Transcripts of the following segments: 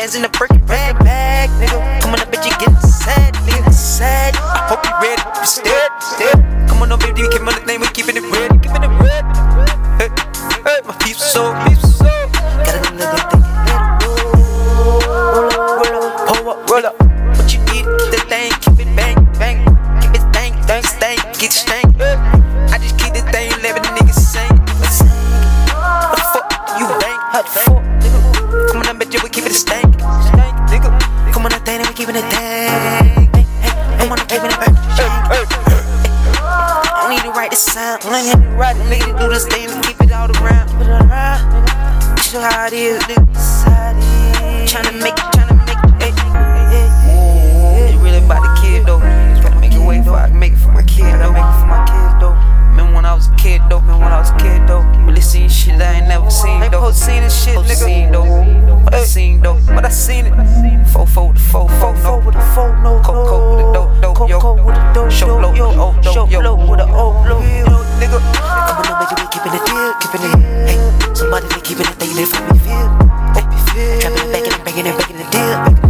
Your ass in the Birkin bag, bag, nigga. Come on, bitch, you getting sad, nigga, sad. I hope you ready, you still, still. Come on, no baby, we keeping the thing, we keeping it ready, keeping it ready. Hey, hey, my peeps so, peeps so. Got a little thing. Roll up, roll up, roll up. What you need, keep the thing, keep it bang, bang. Keep it stank, stank, stank, get stank. I just keep the thing, living the niggas sing. What the fuck you bang? How the fuck. Come on, I bet we keep it stank, sound. I need to write it, need to do this thing, keep it all around. Keep it around. Show how it is, nigga. Tryna make it, tryna make it. Hey, hey, It really about the kid though. Gotta make a way for I can make it for my kid. Gotta make it for my kids though. Remember when I was a kid though. Remember when I was a kid though. Really seen shit that I ain't never seen though. Ain't seen this shit, nigga. Seen though. But I seen though. But I seen it. Four four with the four four no. with a four, no, coke with the dope dope yo. Coco with a keeping it. Hey, somebody they keeping it, they live for me feel. Hey, trapping it, banging it, banging it, banging it deal,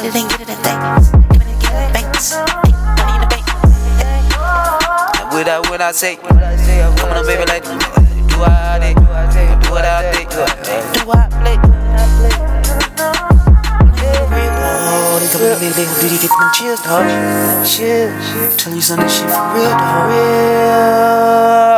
Get it in, get it in, thanks. Give it in, get it in, thanks. Money in the bank. And what I, what I say, come on, baby, like, do I did, do what I did, do I play, do I play. Oh, they come in, baby, they gon' do they get them chills, dog. Chill, tell you something, shit for real, dog. Real.